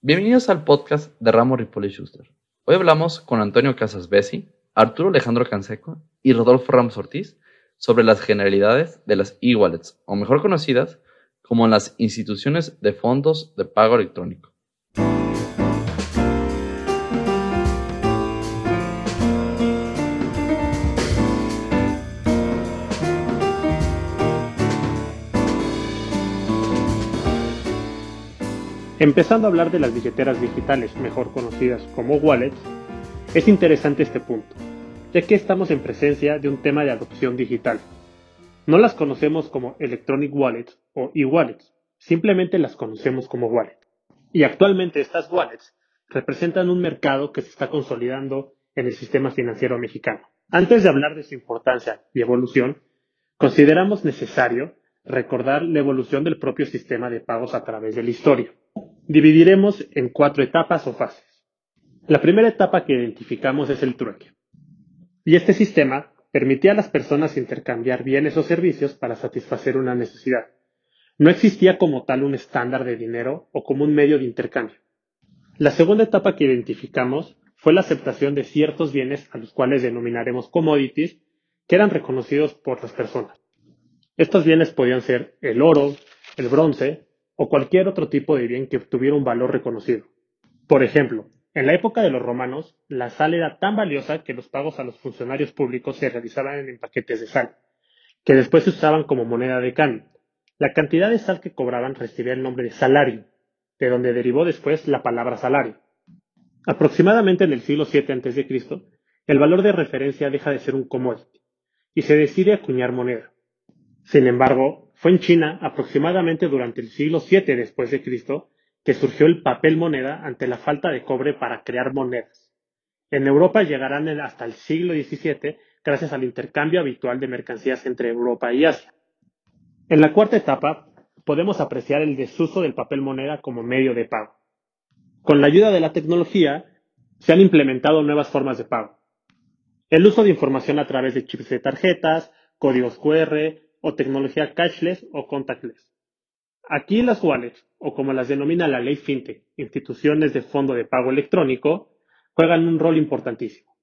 Bienvenidos al podcast de Ramo Ripoli Schuster. Hoy hablamos con Antonio Casas Bessi, Arturo Alejandro Canseco y Rodolfo Ramos Ortiz sobre las generalidades de las e-wallets, o mejor conocidas como las instituciones de fondos de pago electrónico. Empezando a hablar de las billeteras digitales, mejor conocidas como wallets, es interesante este punto, ya que estamos en presencia de un tema de adopción digital. No las conocemos como electronic wallets o e-wallets, simplemente las conocemos como wallet. Y actualmente estas wallets representan un mercado que se está consolidando en el sistema financiero mexicano. Antes de hablar de su importancia y evolución, consideramos necesario recordar la evolución del propio sistema de pagos a través de la historia. Dividiremos en cuatro etapas o fases. La primera etapa que identificamos es el trueque. Y este sistema permitía a las personas intercambiar bienes o servicios para satisfacer una necesidad. No existía como tal un estándar de dinero o como un medio de intercambio. La segunda etapa que identificamos fue la aceptación de ciertos bienes a los cuales denominaremos commodities que eran reconocidos por las personas. Estos bienes podían ser el oro, el bronce, o cualquier otro tipo de bien que tuviera un valor reconocido. Por ejemplo, en la época de los romanos, la sal era tan valiosa que los pagos a los funcionarios públicos se realizaban en paquetes de sal, que después se usaban como moneda de cambio. La cantidad de sal que cobraban recibía el nombre de salario, de donde derivó después la palabra salario. Aproximadamente en el siglo VII a.C., el valor de referencia deja de ser un commodity y se decide acuñar moneda. Sin embargo, fue en China, aproximadamente durante el siglo VII después de Cristo, que surgió el papel moneda ante la falta de cobre para crear monedas. En Europa llegarán hasta el siglo XVII gracias al intercambio habitual de mercancías entre Europa y Asia. En la cuarta etapa podemos apreciar el desuso del papel moneda como medio de pago. Con la ayuda de la tecnología se han implementado nuevas formas de pago. El uso de información a través de chips de tarjetas, códigos QR, o tecnología cashless o contactless. Aquí las wallets, o como las denomina la ley FinTech, instituciones de fondo de pago electrónico, juegan un rol importantísimo.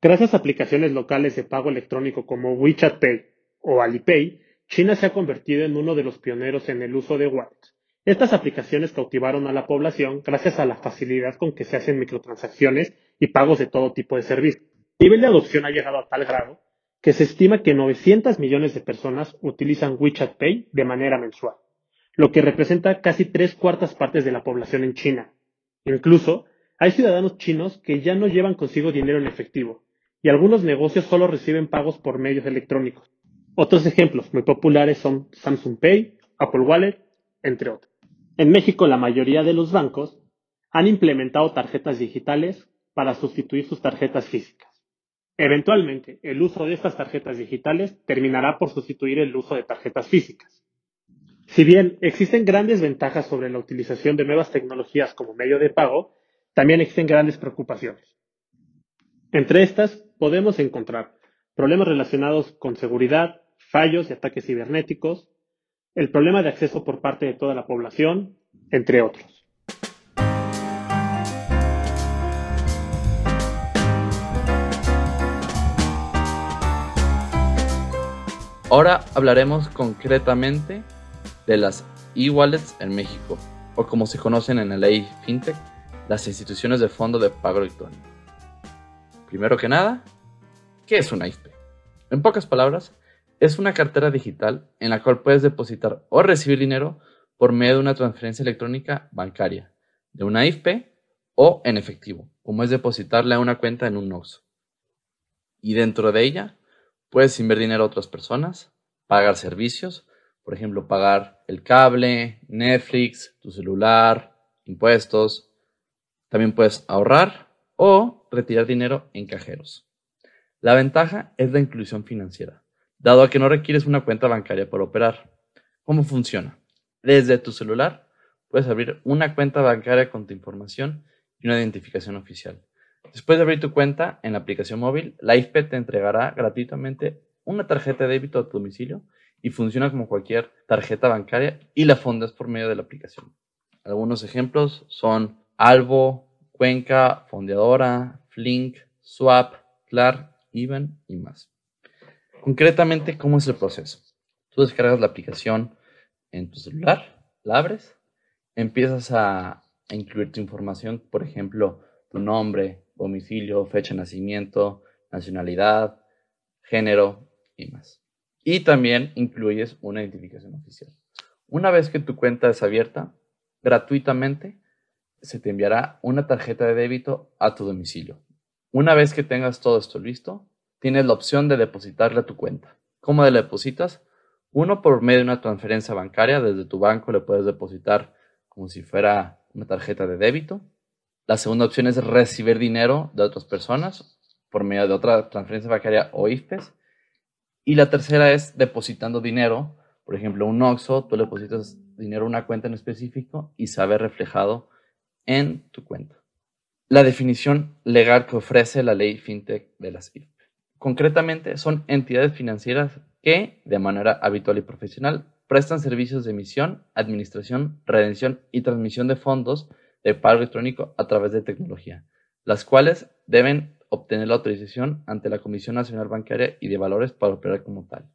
Gracias a aplicaciones locales de pago electrónico como WeChat Pay o Alipay, China se ha convertido en uno de los pioneros en el uso de wallets. Estas aplicaciones cautivaron a la población gracias a la facilidad con que se hacen microtransacciones y pagos de todo tipo de servicios. El nivel de adopción ha llegado a tal grado que se estima que 900 millones de personas utilizan WeChat Pay de manera mensual, lo que representa casi tres cuartas partes de la población en China. Incluso, hay ciudadanos chinos que ya no llevan consigo dinero en efectivo, y algunos negocios solo reciben pagos por medios electrónicos. Otros ejemplos muy populares son Samsung Pay, Apple Wallet, entre otros. En México, la mayoría de los bancos han implementado tarjetas digitales para sustituir sus tarjetas físicas. Eventualmente, el uso de estas tarjetas digitales terminará por sustituir el uso de tarjetas físicas. Si bien existen grandes ventajas sobre la utilización de nuevas tecnologías como medio de pago, también existen grandes preocupaciones. Entre estas podemos encontrar problemas relacionados con seguridad, fallos y ataques cibernéticos, el problema de acceso por parte de toda la población, entre otros. Ahora hablaremos concretamente de las e-wallets en México, o como se conocen en la ley FinTech, las instituciones de fondo de pago electrónico. Primero que nada, ¿qué es una IFP? En pocas palabras, es una cartera digital en la cual puedes depositar o recibir dinero por medio de una transferencia electrónica bancaria, de una IFP o en efectivo, como es depositarle a una cuenta en un NOXO. Y dentro de ella Puedes invertir dinero a otras personas, pagar servicios, por ejemplo, pagar el cable, Netflix, tu celular, impuestos. También puedes ahorrar o retirar dinero en cajeros. La ventaja es la inclusión financiera, dado a que no requieres una cuenta bancaria para operar. ¿Cómo funciona? Desde tu celular puedes abrir una cuenta bancaria con tu información y una identificación oficial. Después de abrir tu cuenta en la aplicación móvil, IFP te entregará gratuitamente una tarjeta de débito a tu domicilio y funciona como cualquier tarjeta bancaria y la fondas por medio de la aplicación. Algunos ejemplos son Albo, Cuenca, Fondeadora, Flink, Swap, Clar, Even y más. Concretamente, ¿cómo es el proceso? Tú descargas la aplicación en tu celular, la abres, empiezas a, incluir tu información, por ejemplo, tu nombre, domicilio, fecha de nacimiento, nacionalidad, género y más. Y también incluyes una identificación oficial. Una vez que tu cuenta es abierta, gratuitamente se te enviará una tarjeta de débito a tu domicilio. Una vez que tengas todo esto listo, tienes la opción de depositarle a tu cuenta. ¿Cómo le depositas? Uno, por medio de una transferencia bancaria, desde tu banco le puedes depositar como si fuera una tarjeta de débito. La segunda opción es recibir dinero de otras personas por medio de otra transferencia bancaria o IFPES. Y la tercera es depositando dinero, por ejemplo, un OXO, tú depositas dinero a una cuenta en específico y se ve reflejado en tu cuenta. La definición legal que ofrece la ley FinTech de las IFPES. Concretamente, son entidades financieras que, de manera habitual y profesional, prestan servicios de emisión, administración, redención y transmisión de fondos de pago electrónico a través de tecnología, las cuales deben obtener la autorización ante la Comisión Nacional Bancaria y de Valores para operar como tal.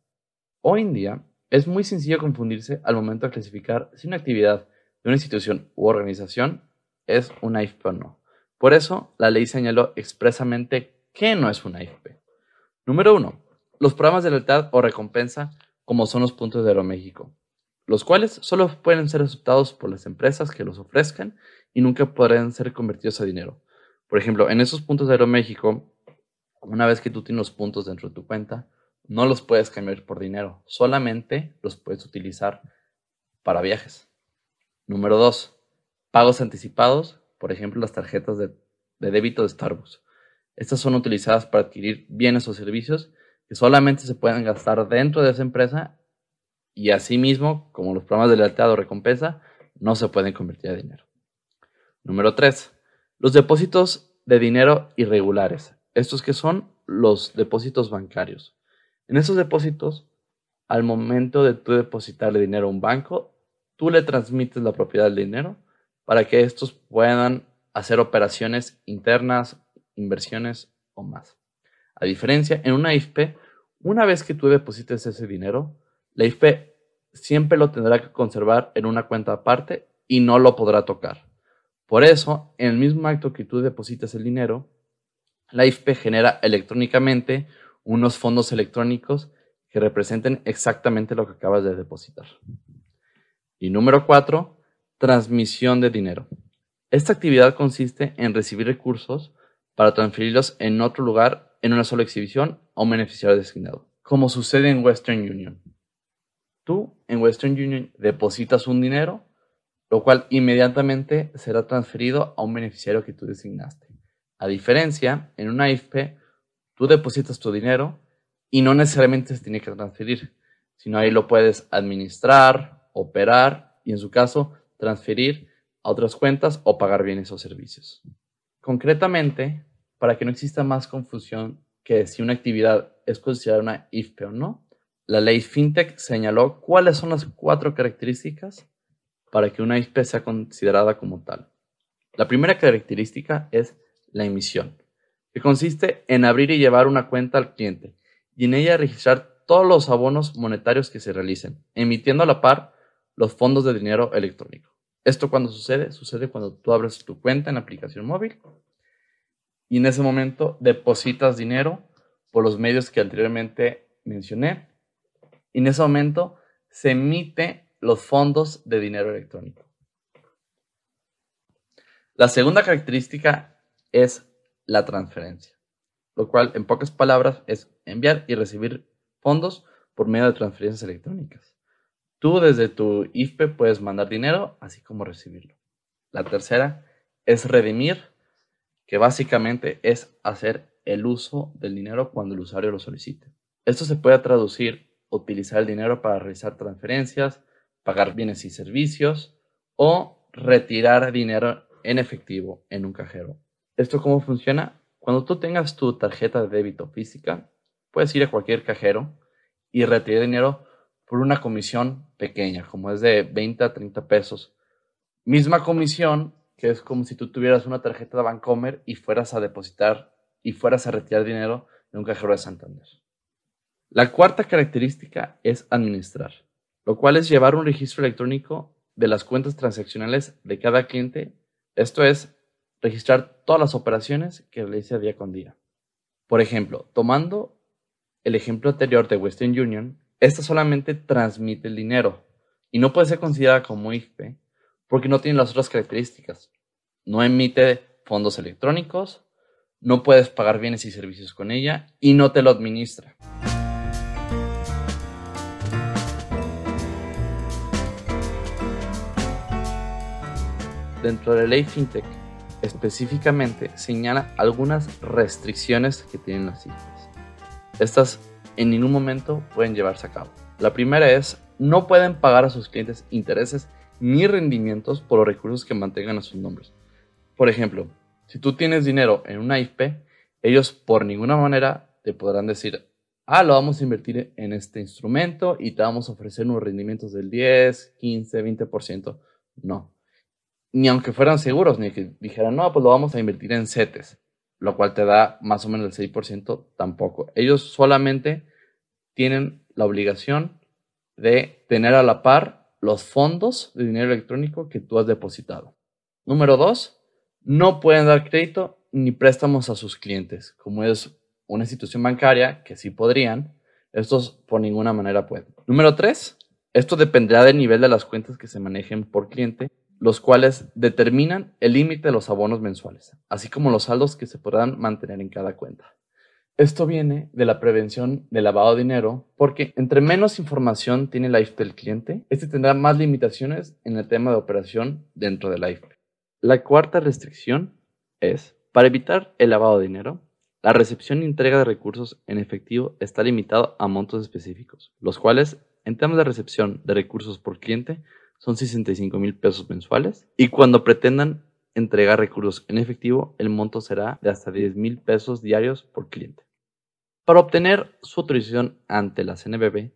Hoy en día, es muy sencillo confundirse al momento de clasificar si una actividad de una institución u organización es una IFP o no. Por eso, la ley señaló expresamente que no es una IFP. Número 1. Los programas de lealtad o recompensa, como son los puntos de Aeroméxico, los cuales solo pueden ser aceptados por las empresas que los ofrezcan y nunca podrán ser convertidos a dinero. Por ejemplo, en esos puntos de Aeroméxico, una vez que tú tienes los puntos dentro de tu cuenta, no los puedes cambiar por dinero, solamente los puedes utilizar para viajes. Número 2. Pagos anticipados, por ejemplo, las tarjetas de, de débito de Starbucks. Estas son utilizadas para adquirir bienes o servicios que solamente se pueden gastar dentro de esa empresa y asimismo, como los programas de lealtad o recompensa, no se pueden convertir a dinero. Número 3. Los depósitos de dinero irregulares. Estos que son los depósitos bancarios. En esos depósitos, al momento de tú depositarle dinero a un banco, tú le transmites la propiedad del dinero para que estos puedan hacer operaciones internas inversiones o más. A diferencia, en una IFP, una vez que tú deposites ese dinero, la IFP siempre lo tendrá que conservar en una cuenta aparte y no lo podrá tocar. Por eso, en el mismo acto que tú depositas el dinero, la IFP genera electrónicamente unos fondos electrónicos que representen exactamente lo que acabas de depositar. Y número cuatro, transmisión de dinero. Esta actividad consiste en recibir recursos para transferirlos en otro lugar en una sola exhibición a un beneficiario designado, como sucede en Western Union. Tú en Western Union depositas un dinero, lo cual inmediatamente será transferido a un beneficiario que tú designaste. A diferencia, en una IFP, tú depositas tu dinero y no necesariamente se tiene que transferir, sino ahí lo puedes administrar, operar y en su caso transferir a otras cuentas o pagar bienes o servicios. Concretamente, para que no exista más confusión que si una actividad es considerada una IFPE o no, la ley FinTech señaló cuáles son las cuatro características para que una IFPE sea considerada como tal. La primera característica es la emisión, que consiste en abrir y llevar una cuenta al cliente y en ella registrar todos los abonos monetarios que se realicen, emitiendo a la par los fondos de dinero electrónico. ¿Esto cuando sucede? Sucede cuando tú abres tu cuenta en la aplicación móvil y en ese momento depositas dinero por los medios que anteriormente mencioné. Y en ese momento se emite los fondos de dinero electrónico. La segunda característica es la transferencia, lo cual en pocas palabras es enviar y recibir fondos por medio de transferencias electrónicas. Tú desde tu IFPE puedes mandar dinero, así como recibirlo. La tercera es redimir, que básicamente es hacer el uso del dinero cuando el usuario lo solicite. Esto se puede traducir utilizar el dinero para realizar transferencias, pagar bienes y servicios o retirar dinero en efectivo en un cajero. ¿Esto cómo funciona? Cuando tú tengas tu tarjeta de débito física, puedes ir a cualquier cajero y retirar dinero por una comisión pequeña, como es de 20 a 30 pesos Misma comisión que es como si tú tuvieras una tarjeta de Bancomer y fueras a depositar y fueras a retirar dinero en un cajero de Santander. La cuarta característica es administrar, lo cual es llevar un registro electrónico de las cuentas transaccionales de cada cliente, esto es, registrar todas las operaciones que realiza día con día. Por ejemplo, tomando el ejemplo anterior de Western Union, esta solamente transmite el dinero y no puede ser considerada como IFE porque no tiene las otras características. No emite fondos electrónicos, no puedes pagar bienes y servicios con ella y no te lo administra. Dentro de la ley FinTech, específicamente señala algunas restricciones que tienen las IFES. Estas en ningún momento pueden llevarse a cabo. La primera es, no pueden pagar a sus clientes intereses ni rendimientos por los recursos que mantengan a sus nombres. Por ejemplo, si tú tienes dinero en una IP, ellos por ninguna manera te podrán decir, ah, lo vamos a invertir en este instrumento y te vamos a ofrecer unos rendimientos del 10, 15, 20%. No. Ni aunque fueran seguros, ni que dijeran, no, pues lo vamos a invertir en CETES, lo cual te da más o menos el 6%, tampoco. Ellos solamente tienen la obligación de tener a la par los fondos de dinero electrónico que tú has depositado. Número dos, no pueden dar crédito ni préstamos a sus clientes, como es una institución bancaria, que sí podrían, estos por ninguna manera pueden. Número tres, esto dependerá del nivel de las cuentas que se manejen por cliente, los cuales determinan el límite de los abonos mensuales, así como los saldos que se podrán mantener en cada cuenta. Esto viene de la prevención del lavado de dinero, porque entre menos información tiene la IFE del cliente, este tendrá más limitaciones en el tema de operación dentro de la IFE. La cuarta restricción es, para evitar el lavado de dinero, la recepción y entrega de recursos en efectivo está limitado a montos específicos, los cuales, en temas de recepción de recursos por cliente, son 65 mil pesos mensuales, y cuando pretendan entregar recursos en efectivo, el monto será de hasta 10 mil pesos diarios por cliente. Para obtener su autorización ante la CNBB,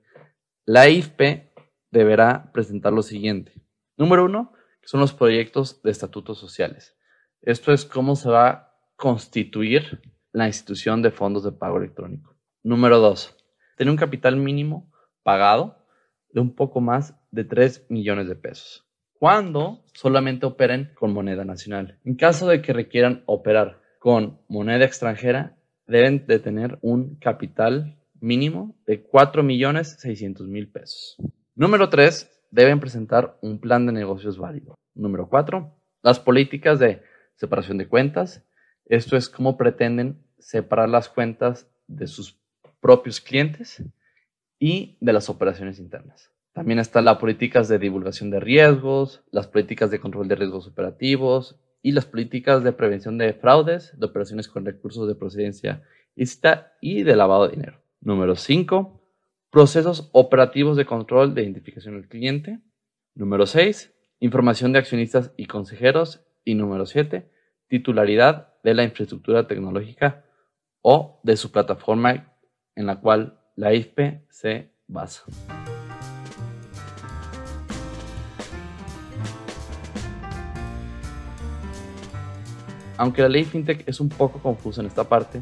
la IFP deberá presentar lo siguiente. Número uno, son los proyectos de estatutos sociales. Esto es cómo se va a constituir la institución de fondos de pago electrónico. Número dos, tener un capital mínimo pagado de un poco más de 3 millones de pesos. Cuando solamente operen con moneda nacional. En caso de que requieran operar con moneda extranjera, deben de tener un capital mínimo de 4.600.000 pesos. Número 3. Deben presentar un plan de negocios válido. Número 4. Las políticas de separación de cuentas. Esto es cómo pretenden separar las cuentas de sus propios clientes y de las operaciones internas. También están las políticas de divulgación de riesgos, las políticas de control de riesgos operativos, y las políticas de prevención de fraudes, de operaciones con recursos de procedencia ilícita y de lavado de dinero. Número 5. Procesos operativos de control de identificación del cliente. Número 6. Información de accionistas y consejeros. Y número 7. Titularidad de la infraestructura tecnológica o de su plataforma en la cual la IFPE se basa. Aunque la ley FinTech es un poco confusa en esta parte,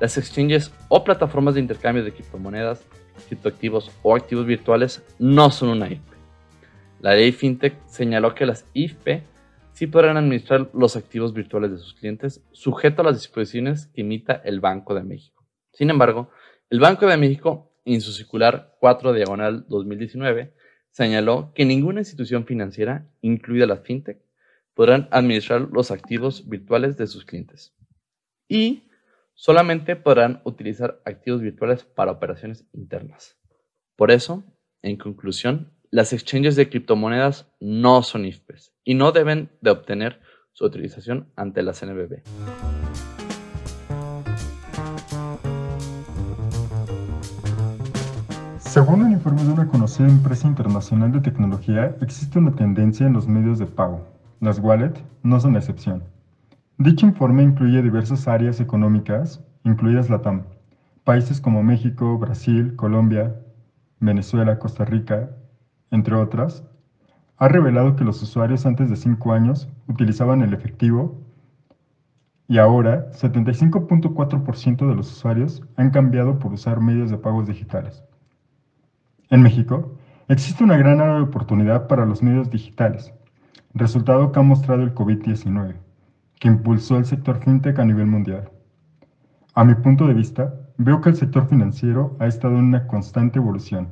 las exchanges o plataformas de intercambio de criptomonedas, criptoactivos o activos virtuales no son una IFP. La ley FinTech señaló que las IFP sí podrán administrar los activos virtuales de sus clientes sujeto a las disposiciones que emita el Banco de México. Sin embargo, el Banco de México, en su circular 4 diagonal 2019, señaló que ninguna institución financiera, incluida la FinTech, podrán administrar los activos virtuales de sus clientes. Y solamente podrán utilizar activos virtuales para operaciones internas. Por eso, en conclusión, las exchanges de criptomonedas no son IFPES y no deben de obtener su autorización ante la CNBB. Según un informe de una conocida empresa internacional de tecnología, existe una tendencia en los medios de pago las wallets no son la excepción. Dicho informe incluye diversas áreas económicas, incluidas la TAM, países como México, Brasil, Colombia, Venezuela, Costa Rica, entre otras, ha revelado que los usuarios antes de 5 años utilizaban el efectivo y ahora 75.4% de los usuarios han cambiado por usar medios de pagos digitales. En México, existe una gran área de oportunidad para los medios digitales, resultado que ha mostrado el COVID-19, que impulsó el sector fintech a nivel mundial. A mi punto de vista, veo que el sector financiero ha estado en una constante evolución,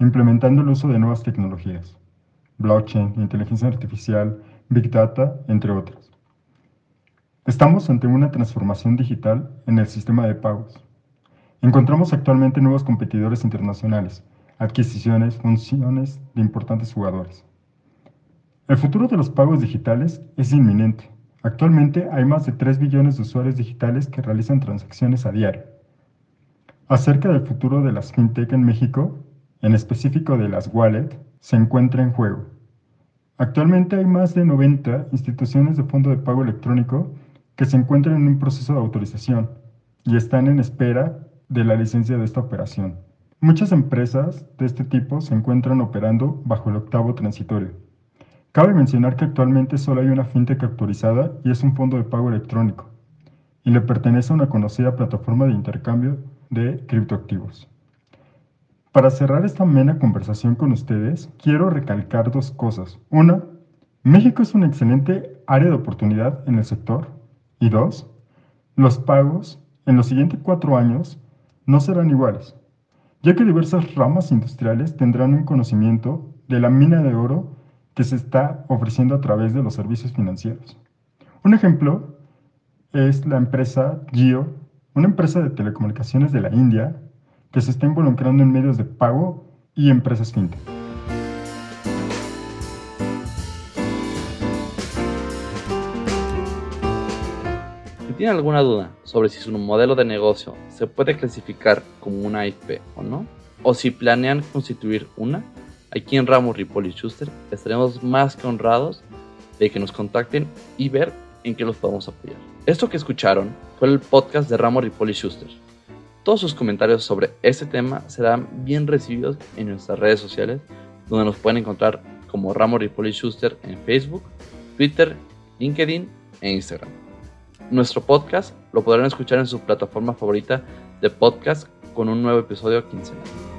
implementando el uso de nuevas tecnologías, blockchain, inteligencia artificial, big data, entre otras. Estamos ante una transformación digital en el sistema de pagos. Encontramos actualmente nuevos competidores internacionales, adquisiciones, funciones de importantes jugadores. El futuro de los pagos digitales es inminente. Actualmente hay más de 3 billones de usuarios digitales que realizan transacciones a diario. Acerca del futuro de las fintech en México, en específico de las wallet, se encuentra en juego. Actualmente hay más de 90 instituciones de fondo de pago electrónico que se encuentran en un proceso de autorización y están en espera de la licencia de esta operación. Muchas empresas de este tipo se encuentran operando bajo el octavo transitorio. Cabe mencionar que actualmente solo hay una fintech autorizada y es un fondo de pago electrónico, y le pertenece a una conocida plataforma de intercambio de criptoactivos. Para cerrar esta amena conversación con ustedes, quiero recalcar dos cosas. Una, México es una excelente área de oportunidad en el sector y dos, los pagos en los siguientes cuatro años no serán iguales, ya que diversas ramas industriales tendrán un conocimiento de la mina de oro que se está ofreciendo a través de los servicios financieros. Un ejemplo es la empresa Geo, una empresa de telecomunicaciones de la India que se está involucrando en medios de pago y empresas fintech. tiene alguna duda sobre si su modelo de negocio se puede clasificar como una IP o no, o si planean constituir una, aquí en Ramos Ripoli Schuster estaremos más que honrados de que nos contacten y ver en qué los podemos apoyar. Esto que escucharon fue el podcast de Ramos Ripoli Schuster. Todos sus comentarios sobre este tema serán bien recibidos en nuestras redes sociales, donde nos pueden encontrar como Ramos Ripoli Schuster en Facebook, Twitter, LinkedIn e Instagram. Nuestro podcast lo podrán escuchar en su plataforma favorita de podcast con un nuevo episodio quincenal.